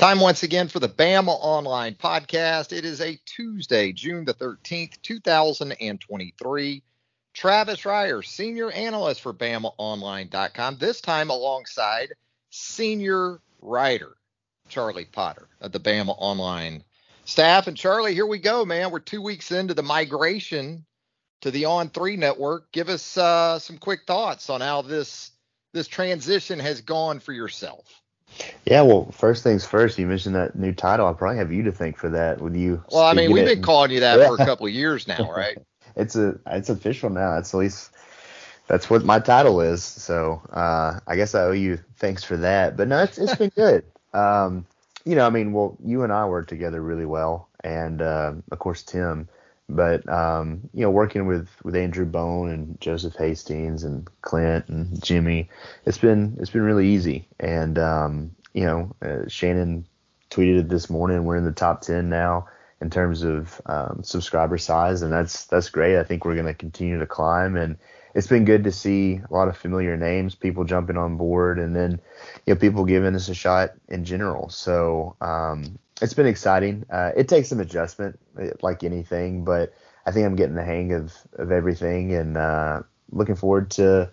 Time once again for the Bama Online podcast. It is a Tuesday, June the 13th, 2023. Travis Reier, senior analyst for BamaOnline.com, this time alongside senior writer Charlie Potter of the Bama Online staff. And Charlie, here we go, man. We're two weeks into the migration to the On Three network. Give us uh, some quick thoughts on how this this transition has gone for yourself. Yeah, well, first things first, you mentioned that new title. I probably have you to thank for that. With you, well, I mean, we've been calling you that yeah. for a couple of years now, right? it's a it's official now. It's at least that's what my title is. So uh, I guess I owe you thanks for that. But no, it's it's been good. Um, you know, I mean, well, you and I work together really well, and uh, of course Tim. But um, you know, working with with Andrew Bone and Joseph Hastings and Clint and Jimmy, it's been it's been really easy. And um, you know, uh, Shannon tweeted it this morning. We're in the top ten now in terms of um, subscriber size, and that's that's great. I think we're going to continue to climb, and it's been good to see a lot of familiar names, people jumping on board, and then you know people giving us a shot in general. So um, it's been exciting. Uh, it takes some adjustment, uh, like anything, but I think I'm getting the hang of of everything, and uh, looking forward to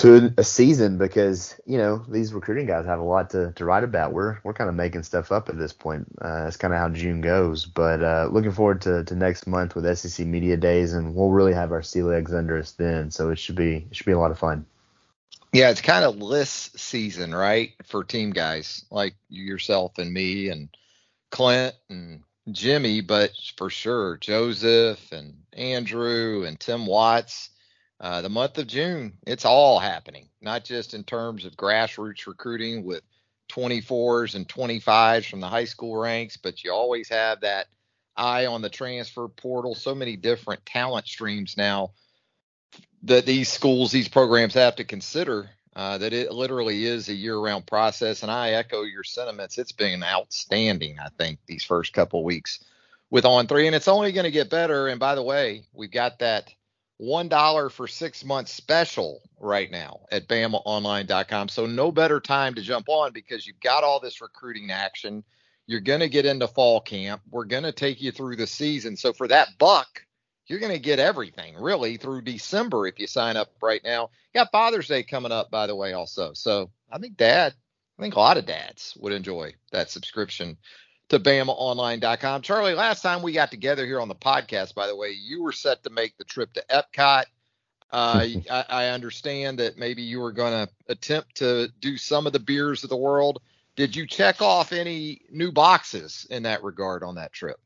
to a season because you know these recruiting guys have a lot to, to write about. We're we're kind of making stuff up at this point. Uh, that's kind of how June goes. But uh, looking forward to, to next month with SEC Media Days, and we'll really have our sea legs under us then. So it should be it should be a lot of fun. Yeah, it's kind of list season, right, for team guys like yourself and me and Clint and Jimmy, but for sure Joseph and Andrew and Tim Watts. Uh, the month of June, it's all happening, not just in terms of grassroots recruiting with 24s and 25s from the high school ranks, but you always have that eye on the transfer portal. So many different talent streams now that these schools, these programs have to consider uh, that it literally is a year-round process. And I echo your sentiments. It's been outstanding, I think, these first couple weeks with On Three, and it's only going to get better. And by the way, we've got that one dollar for six months special right now at BamaOnline.com. So no better time to jump on because you've got all this recruiting action. You're going to get into fall camp. We're going to take you through the season. So for that buck you're going to get everything really through December if you sign up right now. You got Father's Day coming up, by the way, also. So I think dad, I think a lot of dads would enjoy that subscription to BamaOnline.com. Charlie, last time we got together here on the podcast, by the way, you were set to make the trip to Epcot. Uh, I, I understand that maybe you were going to attempt to do some of the beers of the world. Did you check off any new boxes in that regard on that trip?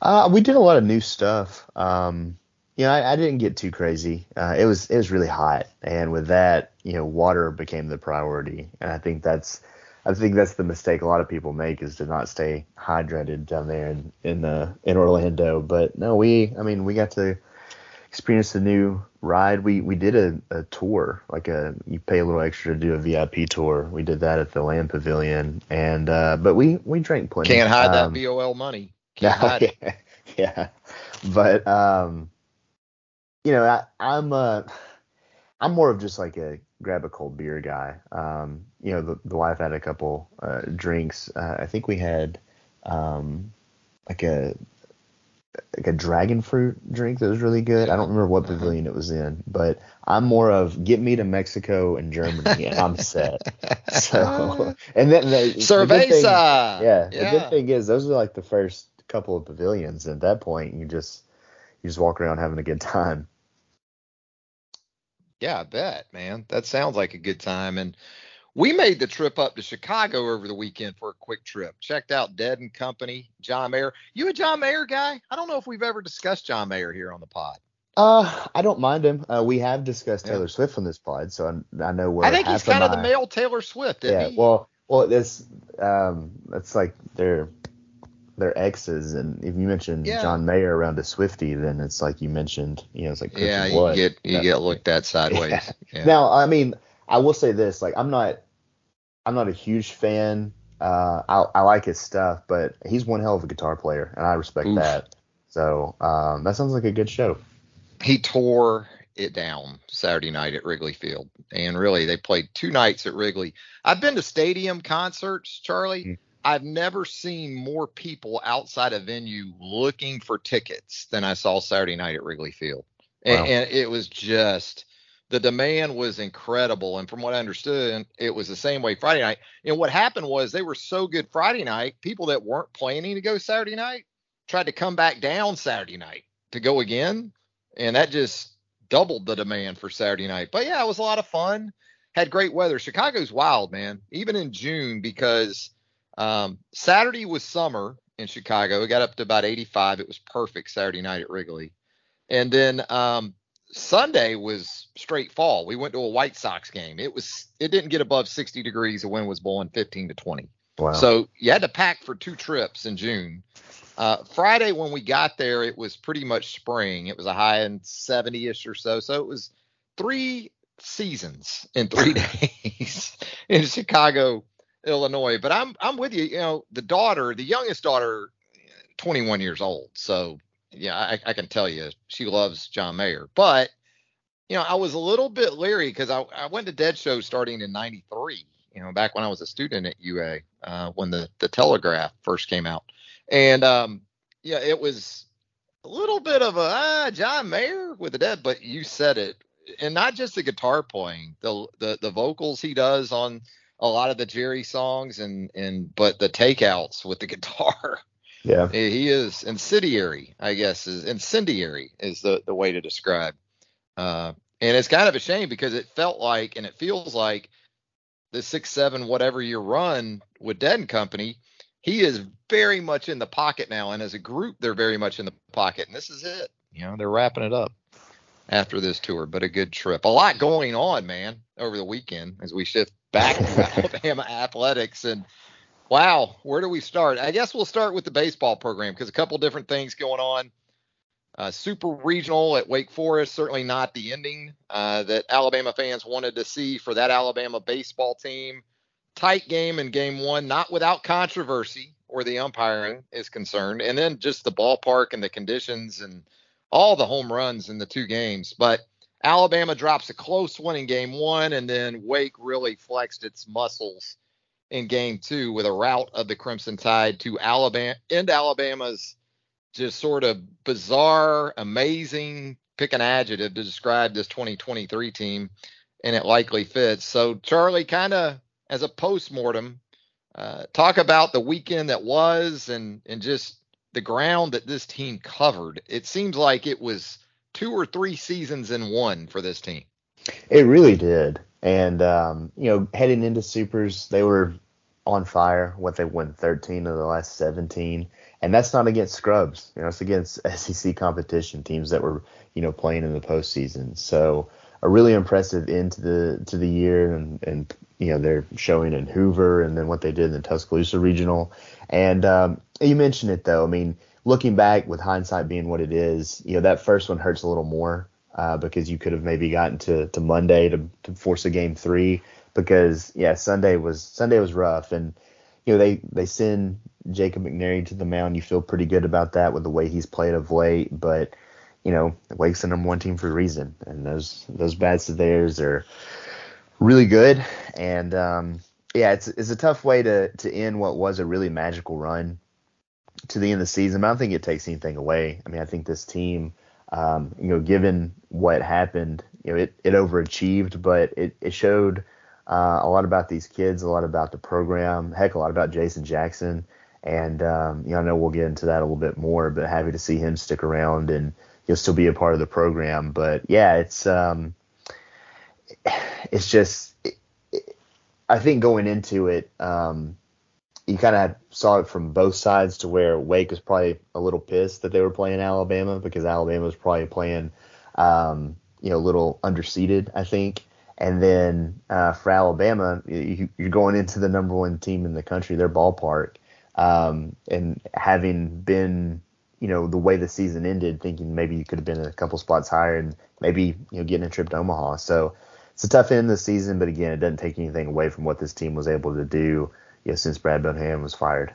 Uh, we did a lot of new stuff. Um, you know, I, I didn't get too crazy. Uh, it was it was really hot, and with that, you know, water became the priority, and I think that's I think that's the mistake a lot of people make is to not stay hydrated down there in in, uh, in Orlando. But no, we I mean we got to experience the new ride. We we did a, a tour, like a you pay a little extra to do a VIP tour. We did that at the Land Pavilion, and uh, but we we drank plenty. Can't hide um, that VOL money. No, yeah, yeah, but um, you know, I, I'm uh, I'm more of just like a grab a cold beer guy. Um, you know, the, the wife had a couple uh, drinks. Uh, I think we had um, like a like a dragon fruit drink that was really good. I don't remember what uh-huh. pavilion it was in, but I'm more of get me to Mexico and Germany and I'm set. So and then the, Cerveza. The yeah, yeah, the good thing is those are like the first couple of pavilions. At that point, you just you just walk around having a good time. Yeah, I bet, man. That sounds like a good time. And we made the trip up to Chicago over the weekend for a quick trip. Checked out Dead and Company, John Mayer. You a John Mayer guy? I don't know if we've ever discussed John Mayer here on the pod. Uh, I don't mind him. Uh, we have discussed Taylor yeah. Swift on this pod, so I, I know where. I think he's kind of, of the male Taylor Swift. yeah. He? Well, well, this um, it's like they're their exes, and if you mention yeah. John Mayer around a Swifty, then it's like you mentioned, you know, it's like yeah, you blood. get you get looked at sideways. Yeah. Yeah. Now, I mean, I will say this, like I'm not, I'm not a huge fan. Uh, I, I like his stuff, but he's one hell of a guitar player, and I respect Oof. that. So um, that sounds like a good show. He tore it down Saturday night at Wrigley Field, and really they played two nights at Wrigley. I've been to stadium concerts, Charlie. Mm-hmm I've never seen more people outside a venue looking for tickets than I saw Saturday night at Wrigley Field. And, and, it was just the demand was incredible. And from what I understood, it was the same way Friday night. And what happened was they were so good Friday night, people that weren't planning to go Saturday night tried to come back down Saturday night to go again. And that just doubled the demand for Saturday night. But yeah, it was a lot of fun. Had great weather. Chicago's wild, man. Even in June, because um, Saturday was summer in Chicago. It got up to about 85. It was perfect Saturday night at Wrigley. And then um, Sunday was straight fall. We went to a White Sox game. It was it didn't get above 60 degrees. The wind was blowing 15 to 20. Wow. So you had to pack for two trips in June. Uh, Friday when we got there, it was pretty much spring. It was a high in 70ish or so. So it was three seasons in three days in Chicago, Illinois. But I'm I'm with you. You know, the daughter, the youngest daughter, 21 years old. So yeah, I, I can tell you she loves John Mayer. But you know, I was a little bit leery because I, I went to Dead Show starting in '93. You know, back when I was a student at UA, uh, when the the Telegraph first came out. And um, yeah, it was a little bit of a ah, John Mayer with the dead, but you said it, and not just the guitar playing, the the the vocals he does on a lot of the Jerry songs, and and but the takeouts with the guitar. Yeah, he is incendiary, I guess is incendiary is the the way to describe. Uh, and it's kind of a shame because it felt like, and it feels like the six seven whatever year run with Dead and Company he is very much in the pocket now, and as a group, they're very much in the pocket. And this is it. You know, they're wrapping it up after this tour, but a good trip. A lot going on, man, over the weekend as we shift back to Alabama athletics. And wow, where do we start? I guess we'll start with the baseball program because a couple different things going on. Uh, super regional at Wake Forest, certainly not the ending uh, that Alabama fans wanted to see for that Alabama baseball team tight game in game one, not without controversy where the umpiring is concerned, and then just the ballpark and the conditions and all the home runs in the two games. But Alabama drops a close one in game one, and then Wake really flexed its muscles in game two with a rout of the Crimson Tide to Alabama and Alabama's just sort of bizarre, amazing, pick an adjective to describe this 2023 team, and it likely fits. So Charlie kind of as a post-mortem uh, talk about the weekend that was and and just the ground that this team covered it seems like it was two or three seasons in one for this team. It really did. And um, you know heading into supers they were on fire. What they won 13 of the last 17 and that's not against scrubs. You know it's against sec competition teams that were you know playing in the postseason. So a really impressive end to the to the year and, and you know they're showing in Hoover and then what they did in the Tuscaloosa regional. And um, you mentioned it though. I mean, looking back with hindsight being what it is, you know that first one hurts a little more uh, because you could have maybe gotten to, to Monday to, to force a game three because yeah Sunday was Sunday was rough and you know they they send Jacob McNairy to the mound. You feel pretty good about that with the way he's played of late, but you know Wake's the number one team for a reason, and those those bats of theirs are really good. And um, yeah, it's it's a tough way to to end what was a really magical run to the end of the season. But I don't think it takes anything away. I mean, I think this team, um, you know, given what happened, you know, it, it overachieved, but it, it showed uh, a lot about these kids, a lot about the program, heck, a lot about Jason Jackson. And um, you know, I know we'll get into that a little bit more, but happy to see him stick around and he'll still be a part of the program. But yeah, it's um, it's just it, I think going into it, um, you kind of saw it from both sides to where Wake was probably a little pissed that they were playing Alabama because Alabama was probably playing, um, you know, a little underseeded, I think. And then uh, for Alabama, you, are going into the number one team in the country, their ballpark, um, and having been, you know, the way the season ended, thinking maybe you could have been a couple spots higher and maybe you know getting a trip to Omaha. So it's a tough end of the season, but again, it doesn't take anything away from what this team was able to do you know, since Brad Bohannon was fired.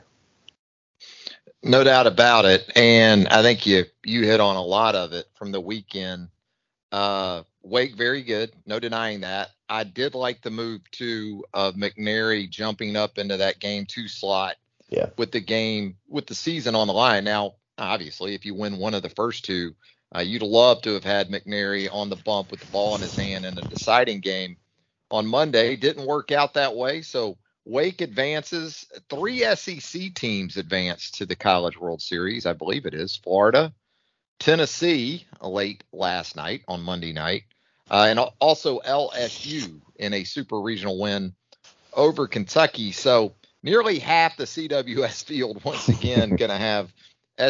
No doubt about it, and I think you you hit on a lot of it from the weekend. Uh, Wake very good, no denying that. I did like the move too of McNairy jumping up into that game two slot yeah. with the game, with the season on the line. Now, obviously, if you win one of the first two, uh, you'd love to have had McNairy on the bump with the ball in his hand in a deciding game on Monday. Didn't work out that way. So Wake advances. Three SEC teams advance to the College World Series, I believe it is. Florida, Tennessee, late last night on Monday night, uh, and also LSU in a super regional win over Kentucky. So nearly half the CWS field once again going to have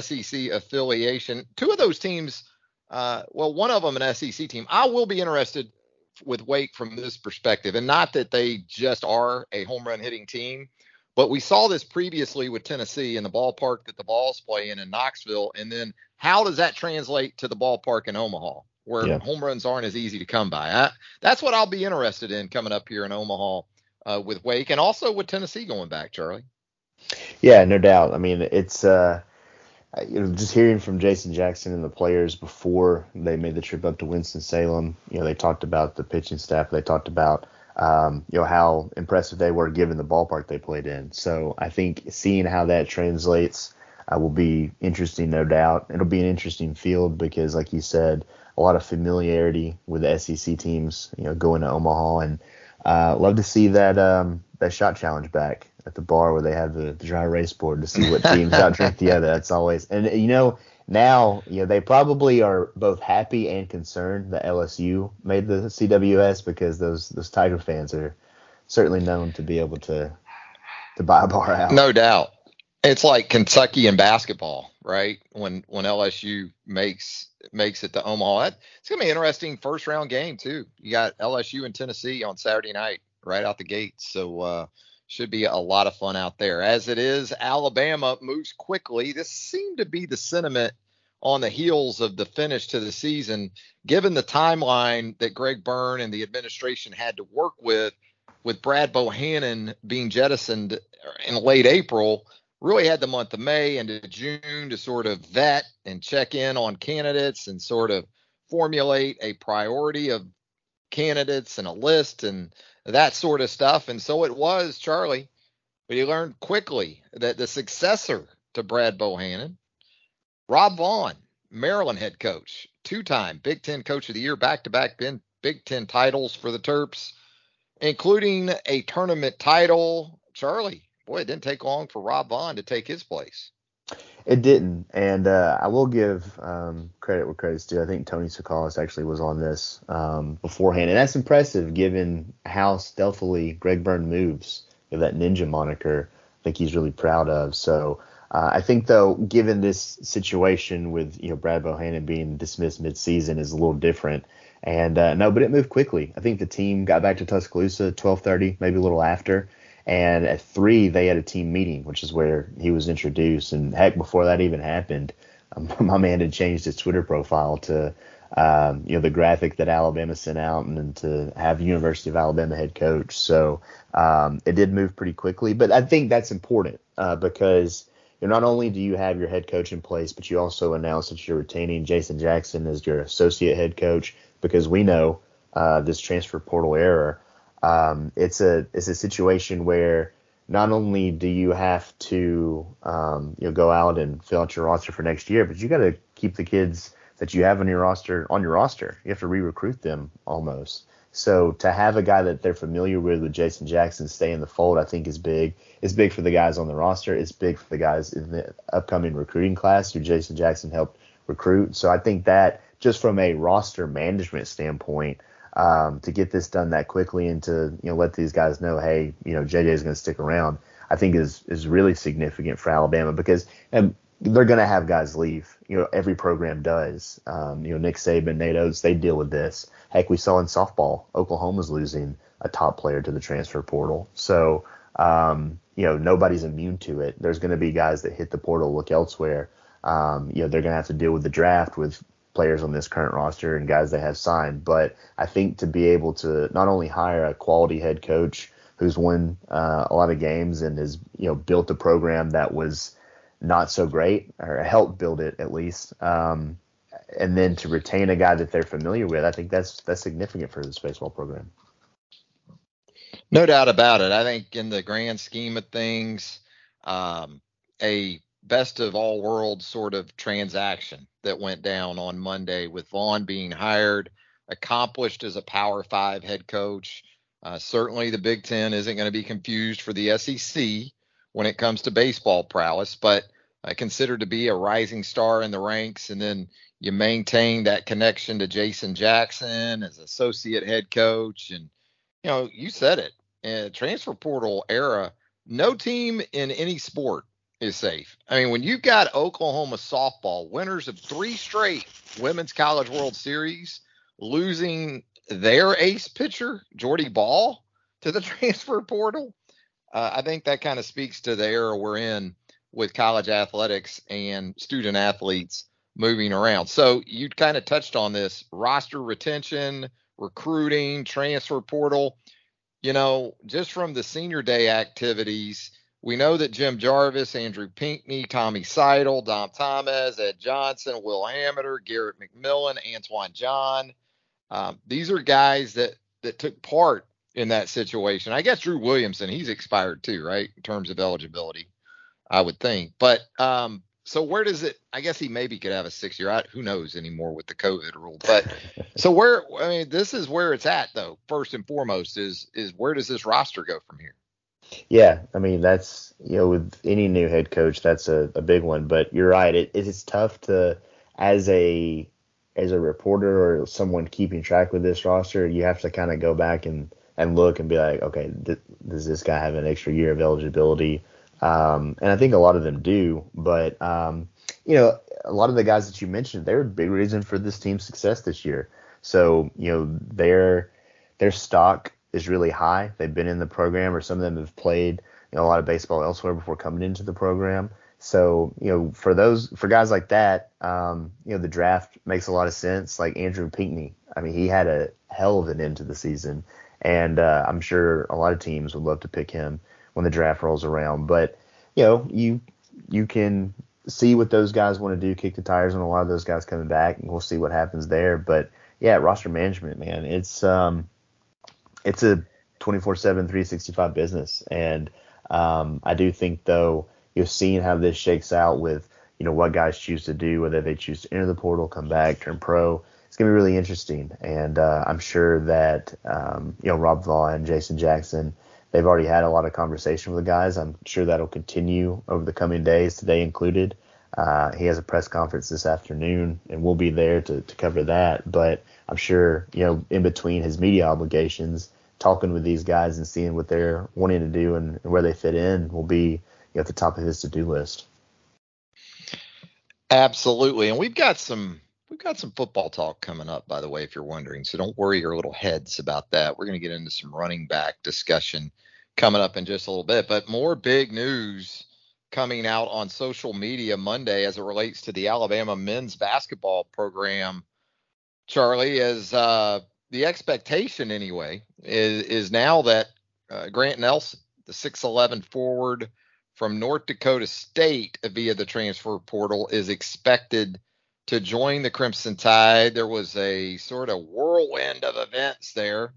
SEC affiliation. Two of those teams, uh, well, one of them an SEC team. I will be interested with Wake from this perspective, and not that they just are a home run hitting team, but we saw this previously with Tennessee in the ballpark that the balls play in in Knoxville, and then how does that translate to the ballpark in Omaha, where yeah. home runs aren't as easy to come by? I, that's what I'll be interested in coming up here in Omaha uh, with Wake, and also with Tennessee going back, Charlie. Yeah, no doubt. I mean, it's uh, you know, just hearing from Jason Jackson and the players before they made the trip up to Winston Salem. You know, they talked about the pitching staff. They talked about um, you know how impressive they were given the ballpark they played in. So I think seeing how that translates uh, will be interesting, no doubt. It'll be an interesting field because, like you said, a lot of familiarity with the SEC teams. You know, going to Omaha and uh, love to see that um, that shot challenge back at the bar where they have the, the dry erase board to see what teams outdrink the other. That's always and you know now you know they probably are both happy and concerned that LSU made the CWS because those those Tiger fans are certainly known to be able to to buy a bar out. No doubt. It's like Kentucky in basketball, right? When when LSU makes makes it to Omaha, that, it's gonna be an interesting first round game too. You got LSU and Tennessee on Saturday night, right out the gate. So uh, should be a lot of fun out there. As it is, Alabama moves quickly. This seemed to be the sentiment on the heels of the finish to the season, given the timeline that Greg Byrne and the administration had to work with, with Brad Bohannon being jettisoned in late April, really had the month of May into June to sort of vet and check in on candidates and sort of formulate a priority of candidates and a list and that sort of stuff. And so it was, Charlie. But he learned quickly that the successor to Brad Bohannon, Rob Vaughn, Maryland head coach, two time Big Ten Coach of the Year, back to back Big Ten titles for the Terps, including a tournament title. Charlie, boy, it didn't take long for Rob Vaughn to take his place. It didn't, and uh, I will give um, credit where credit's due. I think Tony Tsoukalas actually was on this um, beforehand, and that's impressive given how stealthily Greg Byrne moves. Know, that ninja moniker, I think he's really proud of. So uh, I think though, given this situation with you know Brad Bohannon being dismissed midseason is a little different. And uh, no, but it moved quickly. I think the team got back to Tuscaloosa 12:30, maybe a little after. And at three, they had a team meeting, which is where he was introduced. And heck, before that even happened, my man had changed his Twitter profile to, um, you know, the graphic that Alabama sent out, and, and to have University of Alabama head coach. So um, it did move pretty quickly. But I think that's important uh, because you know, not only do you have your head coach in place, but you also announce that you're retaining Jason Jackson as your associate head coach because we know uh, this transfer portal era um, it's a it's a situation where not only do you have to um, you know go out and fill out your roster for next year, but you got to keep the kids that you have on your roster on your roster. You have to re-recruit them almost. So to have a guy that they're familiar with, with Jason Jackson, stay in the fold, I think is big. It's big for the guys on the roster. It's big for the guys in the upcoming recruiting class who Jason Jackson helped recruit. So I think that just from a roster management standpoint, um, to get this done that quickly and to you know let these guys know, hey, you know JJ is going to stick around. I think is is really significant for Alabama because and they're going to have guys leave. You know, every program does. Um, you know, Nick Saban, Nate Oats, they deal with this. Heck, we saw in softball, Oklahoma's losing a top player to the transfer portal. So, um, you know, nobody's immune to it. There's going to be guys that hit the portal, look elsewhere. Um, you know, they're going to have to deal with the draft with players on this current roster and guys they have signed. But I think to be able to not only hire a quality head coach who's won uh, a lot of games and has you know built a program that was not so great or helped build it at least, um, and then to retain a guy that they're familiar with, I think that's that's significant for this baseball program. No doubt about it. I think in the grand scheme of things, um, a best of all worlds sort of transaction that went down on Monday with Vaughn being hired, accomplished as a Power Five head coach. Uh, certainly, the Big Ten isn't going to be confused for the SEC when it comes to baseball prowess, but uh, considered to be a rising star in the ranks. And then you maintain that connection to Jason Jackson as associate head coach. And, you know, you said it, in transfer portal era, no team in any sport is safe. I mean, when you've got Oklahoma softball, winners of three straight Women's College World Series, losing their ace pitcher, Jordy Bahl, to the transfer portal, uh, I think that kind of speaks to the era we're in with college athletics and student athletes moving around. So you kind of touched on this roster retention, recruiting, transfer portal. You know, just from the senior day activities, we know that Jim Jarvis, Andrew Pinckney, Tommy Seidel, Dom Thomas, Ed Johnson, Will Hamiter, Garrett McMillan, Antoine John. Um, these are guys that that took part in that situation. I guess Drew Williamson, he's expired too, right? In terms of eligibility, I would think. But um, so where does it? I guess he maybe could have a six year. Who knows anymore with the COVID rule? But so where? I mean, this is where it's at though. First and foremost is is where does this roster go from here? Yeah, I mean that's you know with any new head coach that's a, a big one. But you're right. It it is tough to as a as a reporter or someone keeping track with this roster, you have to kind of go back and and look and be like, okay, th- does this guy have an extra year of eligibility? Um, and I think a lot of them do, but um, you know, a lot of the guys that you mentioned, they're a big reason for this team's success this year. So you know, their their stock is really high. They've been in the program, or some of them have played you know, a lot of baseball elsewhere before coming into the program. So you know, for those for guys like that, um, you know, the draft makes a lot of sense. Like Andrew Pinckney, I mean, he had a hell of an end to the season, and uh, I'm sure a lot of teams would love to pick him when the draft rolls around. But you know, you you can see what those guys want to do, kick the tires on a lot of those guys coming back, and we'll see what happens there. But yeah, roster management, man, it's um, it's a 24/7, 365 business, and um, I do think though, you know, seeing how this shakes out with you know what guys choose to do, whether they choose to enter the portal, come back, turn pro. It's gonna be really interesting, and uh, I'm sure that um, you know Rob Vaughn, and Jason Jackson, They've already had a lot of conversation with the guys. I'm sure that'll continue over the coming days, today included. Uh, he has a press conference this afternoon, and we'll be there to, to cover that. But I'm sure, you know, in between his media obligations, talking with these guys and seeing what they're wanting to do and, and where they fit in will be you know, at the top of his to-do list. Absolutely, and we've got some we've got some football talk coming up, by the way, if you're wondering. So don't worry your little heads about that. We're going to get into some running back discussion coming up in just a little bit. But more big news coming out on social media Monday as it relates to the Alabama men's basketball program. Charlie, as uh, the expectation anyway is is now that uh, Grant Nelson, the 6'11 forward from North Dakota State via the transfer portal, is expected to join the Crimson Tide. There was a sort of whirlwind of events there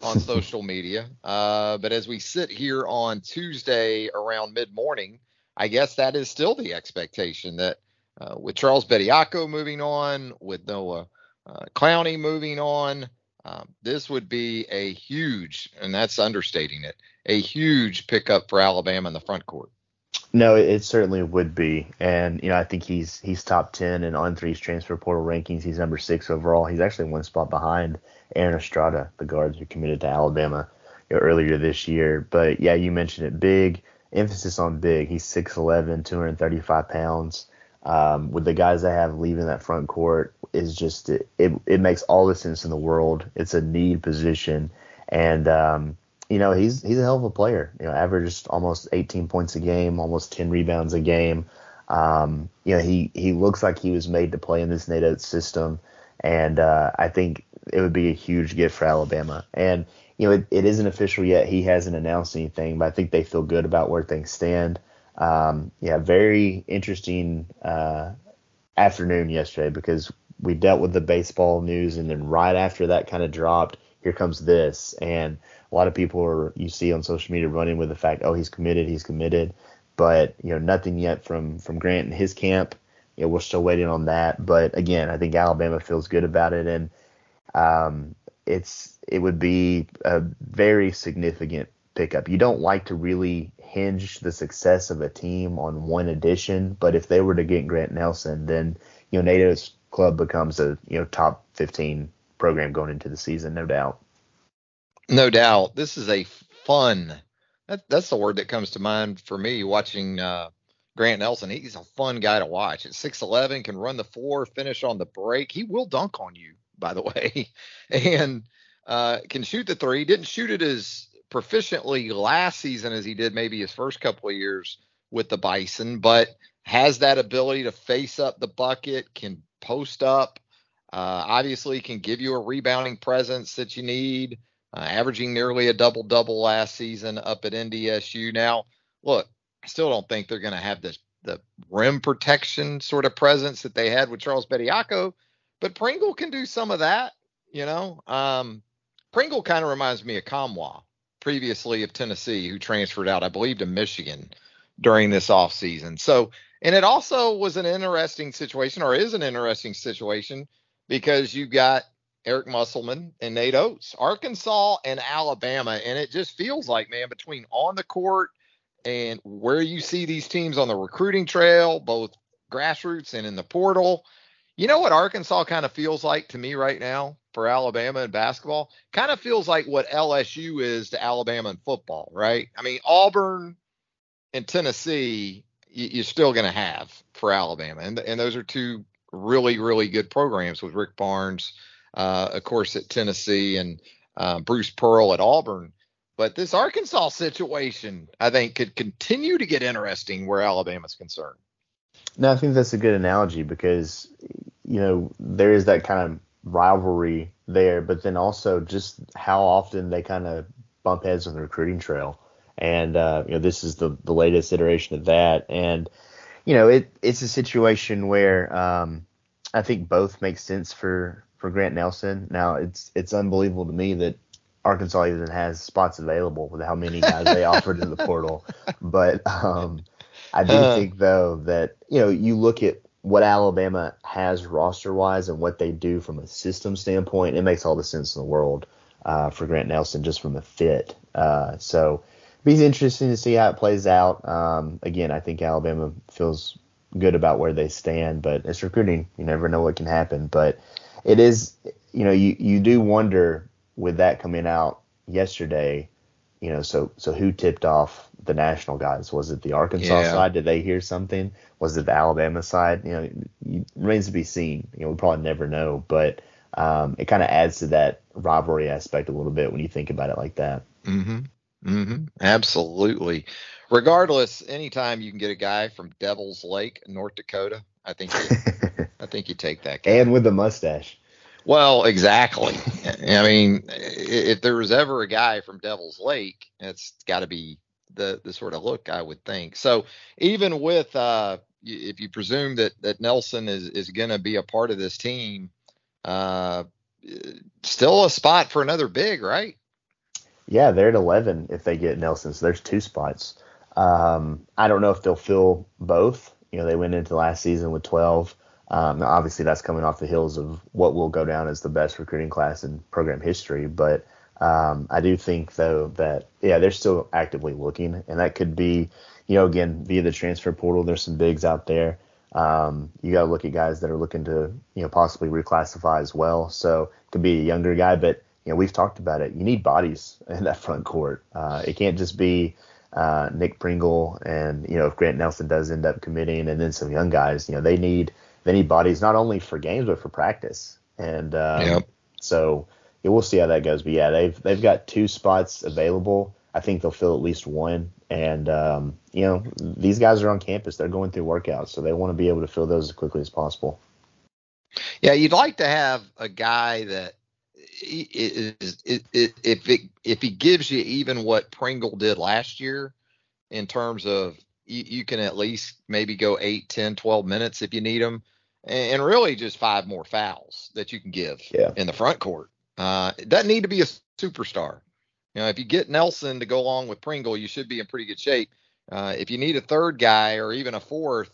on social media. Uh, but as we sit here on Tuesday around mid morning, I guess that is still the expectation that uh, with Charles Bediako moving on, with Noah uh, Clowney moving on, um, this would be a huge, and that's understating it, a huge pickup for Alabama in the front court. No, it certainly would be, and you know I think he's he's top ten in on three's transfer portal rankings. He's number six overall. He's actually one spot behind Aaron Estrada, the guards who committed to Alabama you know, earlier this year. But yeah, you mentioned it, big emphasis on big. He's 6'11", 235 pounds. Um, with the guys they have leaving that front court is just it, it, it makes all the sense in the world. It's a need position, and um, you know, he's he's a hell of a player. You know, averaged almost 18 points a game, almost 10 rebounds a game. Um, you know, he he looks like he was made to play in this Nate Oats system, and uh, I think it would be a huge gift for Alabama. And you know, it, it isn't official yet. He hasn't announced anything, but I think they feel good about where things stand. Um, yeah, very interesting uh, afternoon yesterday because we dealt with the baseball news, and then right after that kind of dropped, here comes this, and a lot of people are you see on social media running with the fact, oh, he's committed, he's committed. but you know nothing yet from from Grant and his camp. You know, we're still waiting on that. But again, I think Alabama feels good about it, and um, it's it would be a very significant pickup. You don't like to really hinge the success of a team on one addition, but if they were to get Grant Nelson, then you know Nate Oats' club becomes a you know top 15 program going into the season, no doubt. No doubt. This is a fun. That, that's the word that comes to mind for me watching uh, Grant Nelson. He's a fun guy to watch. At 6'11, can run the floor, finish on the break. He will dunk on you, by the way, and uh, can shoot the three. Didn't shoot it as proficiently last season as he did maybe his first couple of years with the Bison, but has that ability to face up the bucket, can post up. Uh, obviously, can give you a rebounding presence that you need. Uh, averaging nearly a double double last season up at NDSU. Now, look, I still don't think they're going to have this the rim protection sort of presence that they had with Charles Bediako, but Pringle can do some of that. You know, um, Pringle kind of reminds me of Nkamhoua, previously of Tennessee, who transferred out, I believe, to Michigan during this offseason. So, and it also was an interesting situation, or is an interesting situation, because you got Eric Musselman and Nate Oats, Arkansas and Alabama, and it just feels like, man, between on the court and where you see these teams on the recruiting trail, both grassroots and in the portal. You know what Arkansas kind of feels like to me right now for Alabama and basketball? Kind of feels like what LSU is to Alabama and football, right? I mean, Auburn and Tennessee, you're still going to have for Alabama. And, and those are two really, really good programs with Rick Barnes, uh, of course, at Tennessee and uh, Bruce Pearl at Auburn. But this Arkansas situation, I think, could continue to get interesting where Alabama's concerned. No, I think that's a good analogy because you know there is that kind of rivalry there, but then also just how often they kind of bump heads on the recruiting trail, and uh, you know this is the the latest iteration of that, and you know it it's a situation where um, I think both make sense for for Grant Nelson. Now it's it's unbelievable to me that Arkansas even has spots available with how many guys they offered in the portal. But um, I do uh, think though that you know you look at what Alabama has roster wise and what they do from a system standpoint, it makes all the sense in the world uh, for Grant Nelson just from a fit. Uh, so be interesting to see how it plays out. Um, again, I think Alabama feels good about where they stand, but it's recruiting. You never know what can happen. But it is, you know, you, you do wonder with that coming out yesterday, you know, so so who tipped off the national guys? Was it the Arkansas yeah. side? Did they hear something? Was it the Alabama side? You know, it remains to be seen. You know, we probably never know, but um, it kind of adds to that rivalry aspect a little bit when you think about it like that. Mm-hmm. Mm-hmm. Absolutely. Regardless, anytime you can get a guy from Devil's Lake, North Dakota, I think you, I think you take that guy. And with the mustache. Well, exactly. I mean, if there was ever a guy from Devil's Lake, it's got to be the the sort of look I would think. So even with uh, if you presume that that Nelson is is going to be a part of this team, uh, still a spot for another big, right? Yeah, they're at 11 if they get Nelson. So there's two spots. Um, I don't know if they'll fill both. You know, they went into last season with 12. Um, obviously, that's coming off the heels of what will go down as the best recruiting class in program history. But um, I do think, though, that yeah, they're still actively looking, and that could be, you know, again via the transfer portal. There's some bigs out there. Um, you got to look at guys that are looking to, you know, possibly reclassify as well. So it could be a younger guy, but you know, we've talked about it. You need bodies in that front court. Uh, it can't just be uh, Nick Pringle and you know if Grant Nelson does end up committing, and then some young guys. You know, they need need bodies not only for games but for practice. And um, yep. so yeah, we'll see how that goes. But yeah, they've they've got two spots available. I think they'll fill at least one. And um, you know, these guys are on campus; they're going through workouts, so they want to be able to fill those as quickly as possible. Yeah, you'd like to have a guy that is if it if he gives you even what Pringle did last year in terms of you, you, can at least maybe go 8, 10, 12 minutes if you need them and really just five more fouls that you can give yeah. in the front court. Uh, it doesn't need to be a superstar. You know, if you get Nelson to go along with Pringle, you should be in pretty good shape. Uh, if you need a third guy or even a fourth,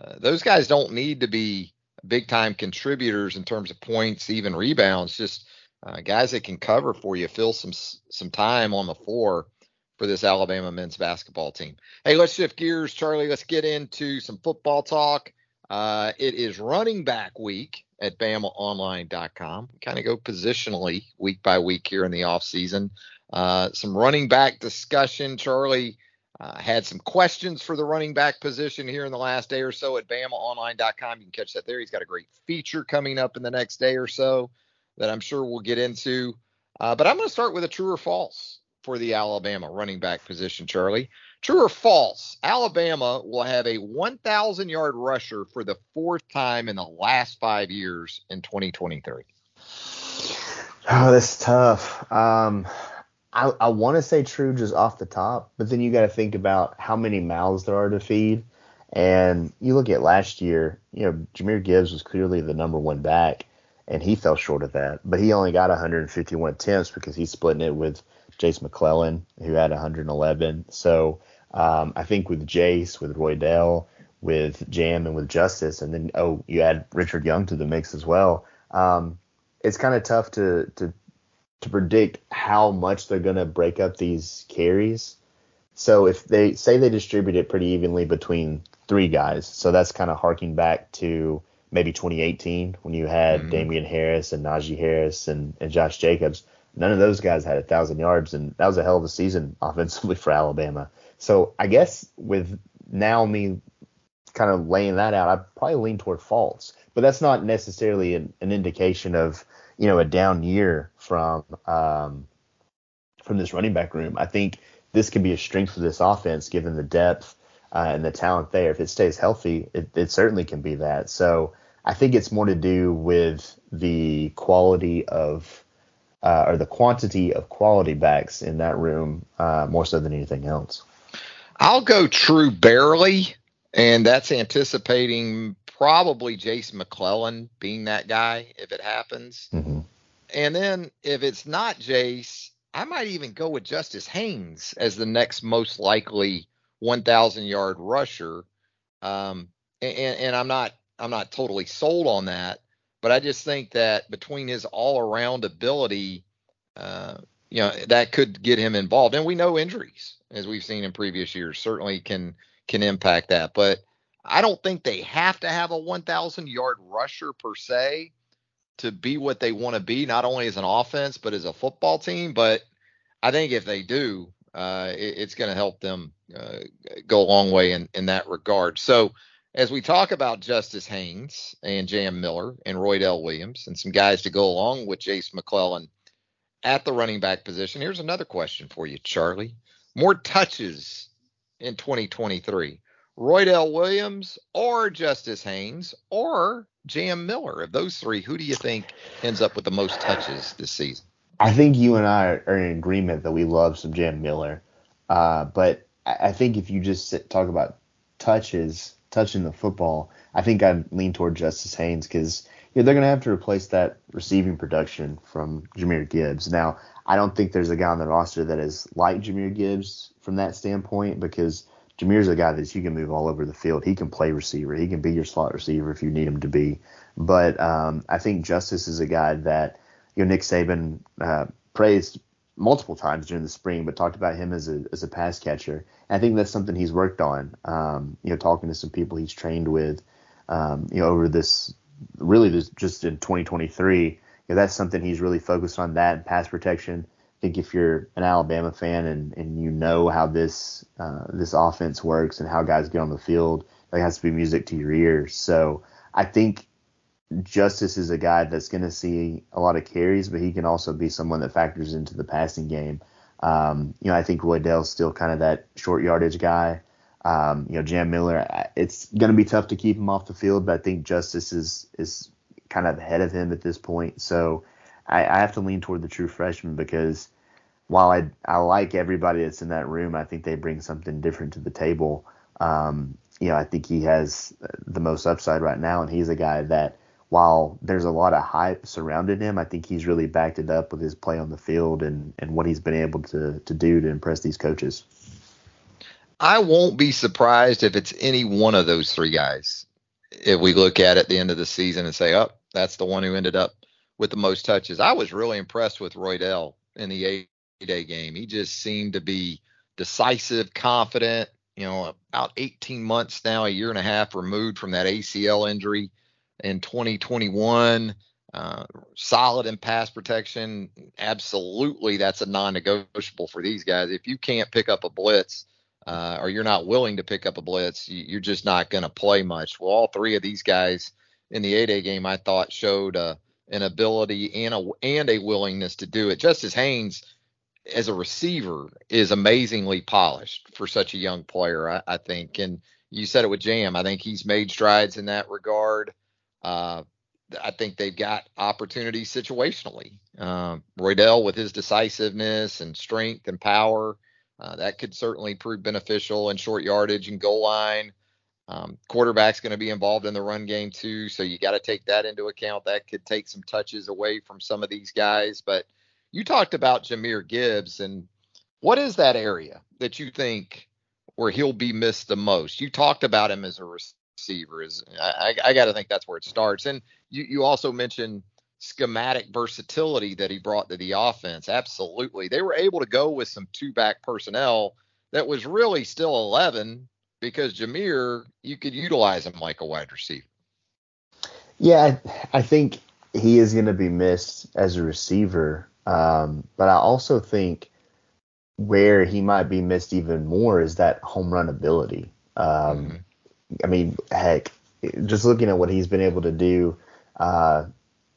uh, those guys don't need to be big time contributors in terms of points, even rebounds. Just uh, guys that can cover for you, fill some some time on the floor for this Alabama men's basketball team. Hey, let's shift gears, Charlie. Let's get into some football talk. Uh, it is running back week at BamaOnline.com. We Kind of go positionally week by week here in the off season. Uh, some running back discussion. Charlie uh, had some questions for the running back position here in the last day or so at BamaOnline.com. You can catch that there. He's got a great feature coming up in the next day or so that I'm sure we'll get into. Uh, but I'm going to start with a true or false for the Alabama running back position, Charlie. True or false? Alabama will have a 1,000 yard rusher for the fourth time in the last five years in 2023. Oh, that's tough. Um, I, I want to say true just off the top, but then you got to think about how many mouths there are to feed. And you look at last year, you know, Jahmyr Gibbs was clearly the number one back, and he fell short of that. But he only got 151 attempts because he's splitting it with Jase McClellan, who had 111. So um, I think with Jace, with Roydell, with Jam, and with Justice, and then oh, you add Richard Young to the mix as well. Um, it's kind of tough to to to predict how much they're going to break up these carries. So if they say they distribute it pretty evenly between three guys, so that's kind of harking back to maybe 2018 when you had mm-hmm. Damien Harris and Najee Harris and, and Josh Jacobs. None of those guys had a thousand yards, and that was a hell of a season offensively for Alabama. So I guess with now me kind of laying that out, I probably lean toward false, but that's not necessarily an, an indication of you know a down year from um, from this running back room. I think this can be a strength for this offense given the depth uh, and the talent there. If it stays healthy, it, it certainly can be that. So I think it's more to do with the quality of uh, or the quantity of quality backs in that room uh, more so than anything else. I'll go true barely, and that's anticipating probably Jason McClellan being that guy if it happens. Mm-hmm. And then if it's not Jase, I might even go with Justice Haynes as the next most likely 1,000 yard rusher. Um, and, and I'm not I'm not totally sold on that, but I just think that between his all around ability, uh, you know, that could get him involved. And we know injuries as we've seen in previous years, certainly can can impact that. But I don't think they have to have a 1,000 yard rusher per se to be what they want to be, not only as an offense but as a football team. But I think if they do, uh, it, it's going to help them uh, go a long way in in that regard. So. As we talk about Justice Haynes and Jam Miller and Roy Roydell Williams and some guys to go along with Jace McClellan at the running back position, here's another question for you, Charlie more touches in 2023? Roy Roydell Williams or Justice Haynes or Jam Miller? Of those three, who do you think ends up with the most touches this season? I think you and I are in agreement that we love some Jam Miller. Uh, but I think if you just sit, talk about touches, touching the football, I think I'd lean toward Justice Haynes because they're going to have to replace that receiving production from Jahmyr Gibbs. Now, I don't think there's a guy on the roster that is like Jahmyr Gibbs from that standpoint because Jahmyr's a guy that you can move all over the field. He can play receiver. He can be your slot receiver if you need him to be. But um, I think Justice is a guy that you know Nick Saban uh, praised multiple times during the spring, but talked about him as a as a pass catcher. And I think that's something he's worked on. Um, you know, talking to some people he's trained with, um, you know, over this really this, just in 2023 know, that's something he's really focused on that and pass protection. I think if you're an Alabama fan and, and you know how this uh, this offense works and how guys get on the field, that has to be music to your ears. So I think Justice is a guy that's going to see a lot of carries, but he can also be someone that factors into the passing game. Um, you know, I think Roydell's still kind of that short yardage guy. Um, you know, Jam Miller, it's going to be tough to keep him off the field, but I think Justice is is kind of ahead of him at this point. So I, I have to lean toward the true freshman because while I I like everybody that's in that room, I think they bring something different to the table. Um, you know, I think he has the most upside right now, and he's a guy that while there's a lot of hype surrounding him, I think he's really backed it up with his play on the field and, and what he's been able to to do to impress these coaches. I won't be surprised if it's any one of those three guys. If we look at it at the end of the season and say, "Oh, that's the one who ended up with the most touches." I was really impressed with Roydell in the A-Day game. He just seemed to be decisive, confident. You know, about 18 months now, a year and a half removed from that ACL injury in 2021. Uh, solid in pass protection. Absolutely, that's a non-negotiable for these guys. If you can't pick up a blitz, uh, or you're not willing to pick up a blitz, you, are just not going to play much. Well, all three of these guys in the A-Day game, I thought showed uh, an ability and a and a willingness to do it. Justice Haynes, as a receiver, is amazingly polished for such a young player. I, I think, and you said it with Jam. I think he's made strides in that regard. Uh, I think they've got opportunities situationally. Uh, Roydell with his decisiveness and strength and power, uh, that could certainly prove beneficial in short yardage and goal line. Um, quarterback's going to be involved in the run game too, so you got to take that into account. That could take some touches away from some of these guys. But you talked about Jahmyr Gibbs, and what is that area that you think where he'll be missed the most? You talked about him as a receiver. Is I, I got to think that's where it starts. And you, you also mentioned schematic versatility that he brought to the offense. Absolutely. They were able to go with some two back personnel that was really still 11 because Jahmyr, you could utilize him like a wide receiver. Yeah, I, I think he is going to be missed as a receiver. Um, but I also think where he might be missed even more is that home run ability. Um, mm-hmm. I mean, heck, just looking at what he's been able to do uh,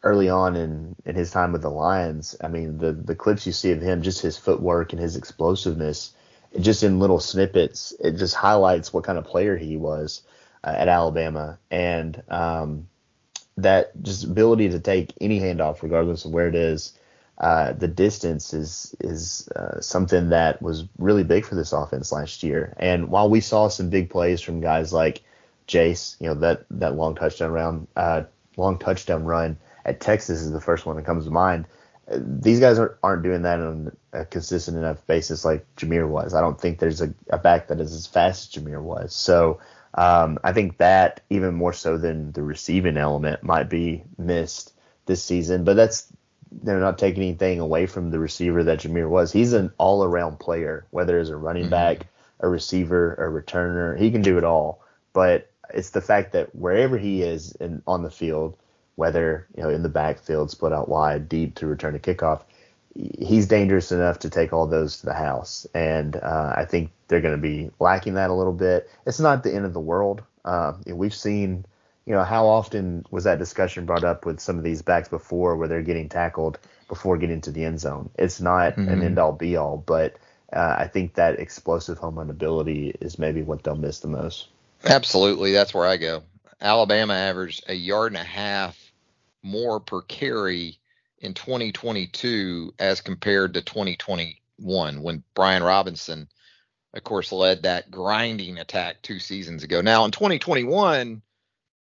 early on in, in his time with the Lions, I mean, the the clips you see of him, just his footwork and his explosiveness, just in little snippets, it just highlights what kind of player he was uh, at Alabama, and um, that just ability to take any handoff, regardless of where it is. Uh, the distance is is uh, something that was really big for this offense last year. And while we saw some big plays from guys like Jase, you know that that long touchdown round, uh, long touchdown run at Texas is the first one that comes to mind. These guys aren't, aren't doing that on a consistent enough basis like Jahmyr was. I don't think there's a, a back that is as fast as Jahmyr was. So um, I think that even more so than the receiving element might be missed this season. But that's they're not taking anything away from the receiver that Jahmyr was. He's an all around player, whether as a running mm-hmm. back, a receiver, a returner. He can do it all. But it's the fact that wherever he is in, on the field, whether you know in the backfield, split out wide, deep to return a kickoff, he's dangerous enough to take all those to the house. And uh, I think they're going to be lacking that a little bit. It's not the end of the world. Uh, we've seen, you know, how often was that discussion brought up with some of these backs before where they're getting tackled before getting to the end zone? It's not mm-hmm. an end all be all, but uh, I think that explosive home run ability is maybe what they'll miss the most. Absolutely. That's where I go. Alabama averaged a yard and a half more per carry in 2022 as compared to 2021 when Brian Robinson, of course, led that grinding attack two seasons ago. Now in 2021,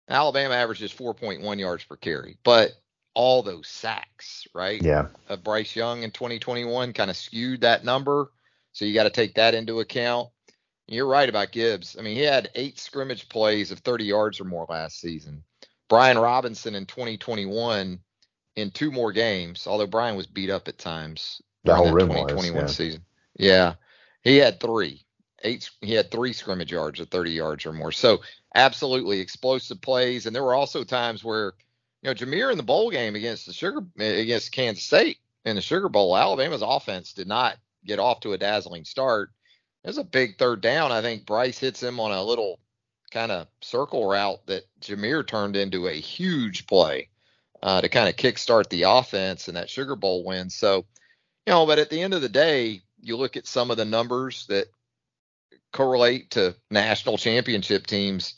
Alabama averages 4.1 yards per carry, but all those sacks, right? Yeah. Of Bryce Young in 2021 kind of skewed that number. So you got to take that into account. You're right about Gibbs. I mean, he had eight scrimmage plays of 30 yards or more last season. Brian Robinson in 2021 in two more games, although Brian was beat up at times the whole 2021 was, yeah. season. Yeah, he had three, eight. He had three scrimmage yards of 30 yards or more. So absolutely explosive plays, and there were also times where you know Jahmyr in the bowl game against the Sugar against Kansas State in the Sugar Bowl, Alabama's offense did not get off to a dazzling start. There's a big third down. I think Bryce hits him on a little kind of circle route that Jahmyr turned into a huge play uh, to kind of kickstart the offense and that Sugar Bowl win. So, you know, but at the end of the day, you look at some of the numbers that correlate to national championship teams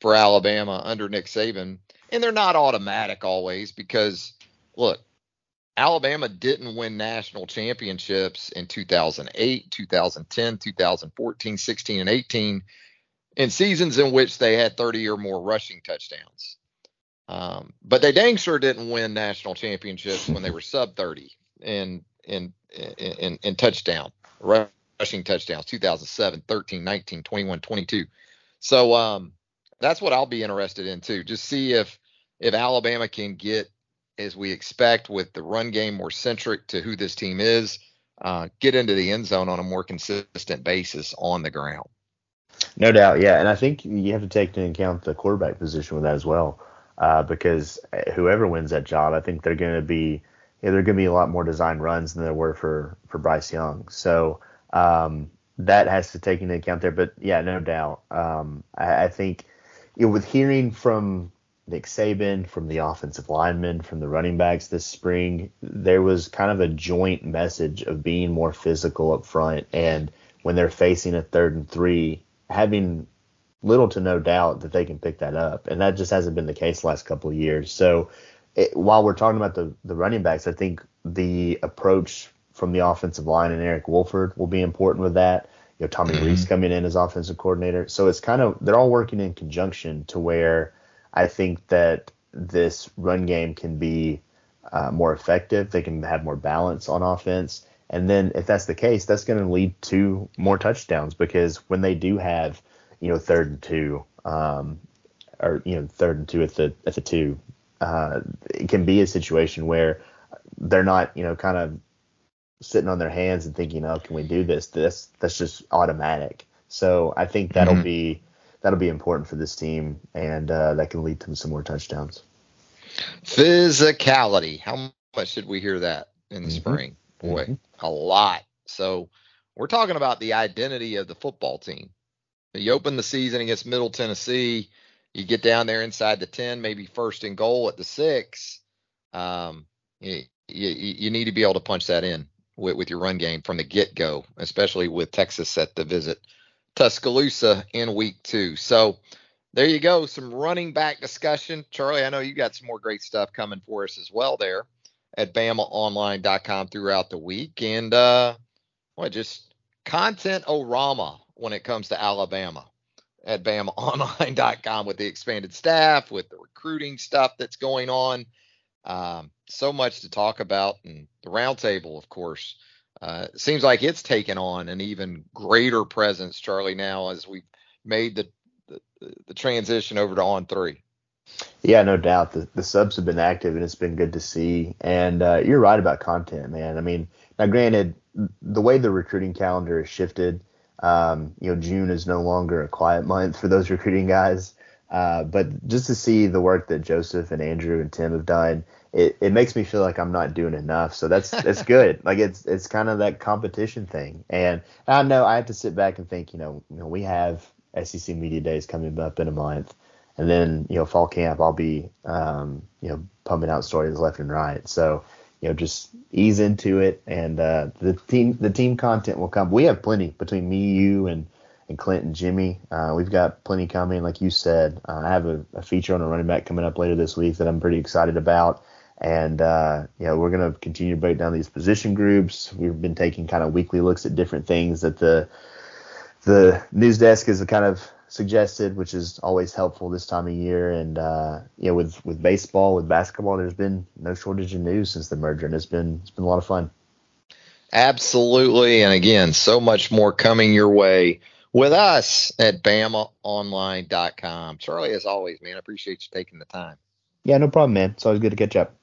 for Alabama under Nick Saban, and they're not automatic always because look, Alabama didn't win national championships in 2008, 2010, 2014, 16, and 18 in seasons in which they had 30 or more rushing touchdowns. Um, but they dang sure didn't win national championships when they were sub 30 in in in, in touchdown rushing touchdowns 2007, 13, 19, 21, 22. So um, that's what I'll be interested in too. Just see if if Alabama can get as we expect with the run game more centric to who this team is, uh, get into the end zone on a more consistent basis on the ground. No doubt, yeah, and I think you have to take into account the quarterback position with that as well, uh, because whoever wins that job, I think they're going to be yeah, they're going to be a lot more design runs than there were for for Bryce Young. So um, that has to take into account there. But yeah, no doubt, um, I, I, think you know, with hearing from Nick Saban, from the offensive linemen, from the running backs this spring, there was kind of a joint message of being more physical up front. And when they're facing a third and three, having little to no doubt that they can pick that up. And that just hasn't been the case the last couple of years. So it, while we're talking about the, the running backs, I think the approach from the offensive line and Eric Wolford will be important with that. You know, Tommy mm-hmm. Rees coming in as offensive coordinator. So it's kind of, they're all working in conjunction to where I think that this run game can be uh, more effective. They can have more balance on offense. And then if that's the case, that's going to lead to more touchdowns because when they do have, you know, third and two, um, or you know, third and two at the at the two, uh, it can be a situation where they're not, you know, kind of sitting on their hands and thinking, oh, can we do this? This that's just automatic. So I think that'll mm-hmm. be that'll be important for this team, and uh, that can lead to some more touchdowns. Physicality. How much did we hear that in the mm-hmm. spring? Boy, mm-hmm. a lot. So we're talking about the identity of the football team. You open the season against Middle Tennessee, you get down there inside the 10, maybe first and goal at the six. Um, you, you, you need to be able to punch that in with, with your run game from the get go, especially with Texas set to visit Tuscaloosa in week two. So there you go. Some running back discussion. Charlie, I know you got some more great stuff coming for us as well there at BamaOnline.com throughout the week. And uh what just content orama when it comes to Alabama at BamaOnline.com with the expanded staff, with the recruiting stuff that's going on. Um, so much to talk about, and the roundtable, of course, uh, seems like it's taken on an even greater presence, Charlie, now as we've made the, the, the transition over to On3. Yeah, no doubt. The, the subs have been active, and it's been good to see. And uh, you're right about content, man. I mean, now granted, the way the recruiting calendar has shifted, um, you know, June is no longer a quiet month for those recruiting guys. Uh, but just to see the work that Joseph and Andrew and Tim have done, it, it makes me feel like I'm not doing enough. So that's that's good. like it's it's kind of that competition thing. And I know I have to sit back and think, you know, you know, we have SEC media days coming up in a month, and then you know fall camp I'll be um, you know pumping out stories left and right. So you know just ease into it, and uh, the team the team content will come. We have plenty between me, you, and and Clint and Jimmy. Uh, we've got plenty coming, like you said. Uh, I have a, a, feature on a running back coming up later this week that I'm pretty excited about. And uh, yeah, we're going to continue to break down these position groups. We've been taking kind of weekly looks at different things that the the news desk has kind of suggested, which is always helpful this time of year. And uh, you know, with with baseball, with basketball, there's been no shortage of news since the merger, and it's been it's been a lot of fun. Absolutely, and again, so much more coming your way with us at BamaOnline.com. Charlie, as always, man, I appreciate you taking the time. Yeah, no problem, man. It's always good to catch up.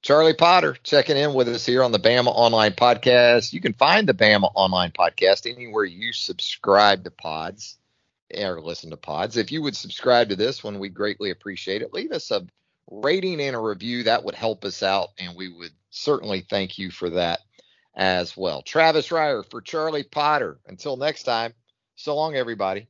Charlie Potter checking in with us here on the Bama Online Podcast. You can find the Bama Online Podcast anywhere you subscribe to pods or listen to pods. If you would subscribe to this one, we'd greatly appreciate it. Leave us a rating and a review. That would help us out, and we would certainly thank you for that as well. Travis Reier for Charlie Potter. Until next time, so long, everybody.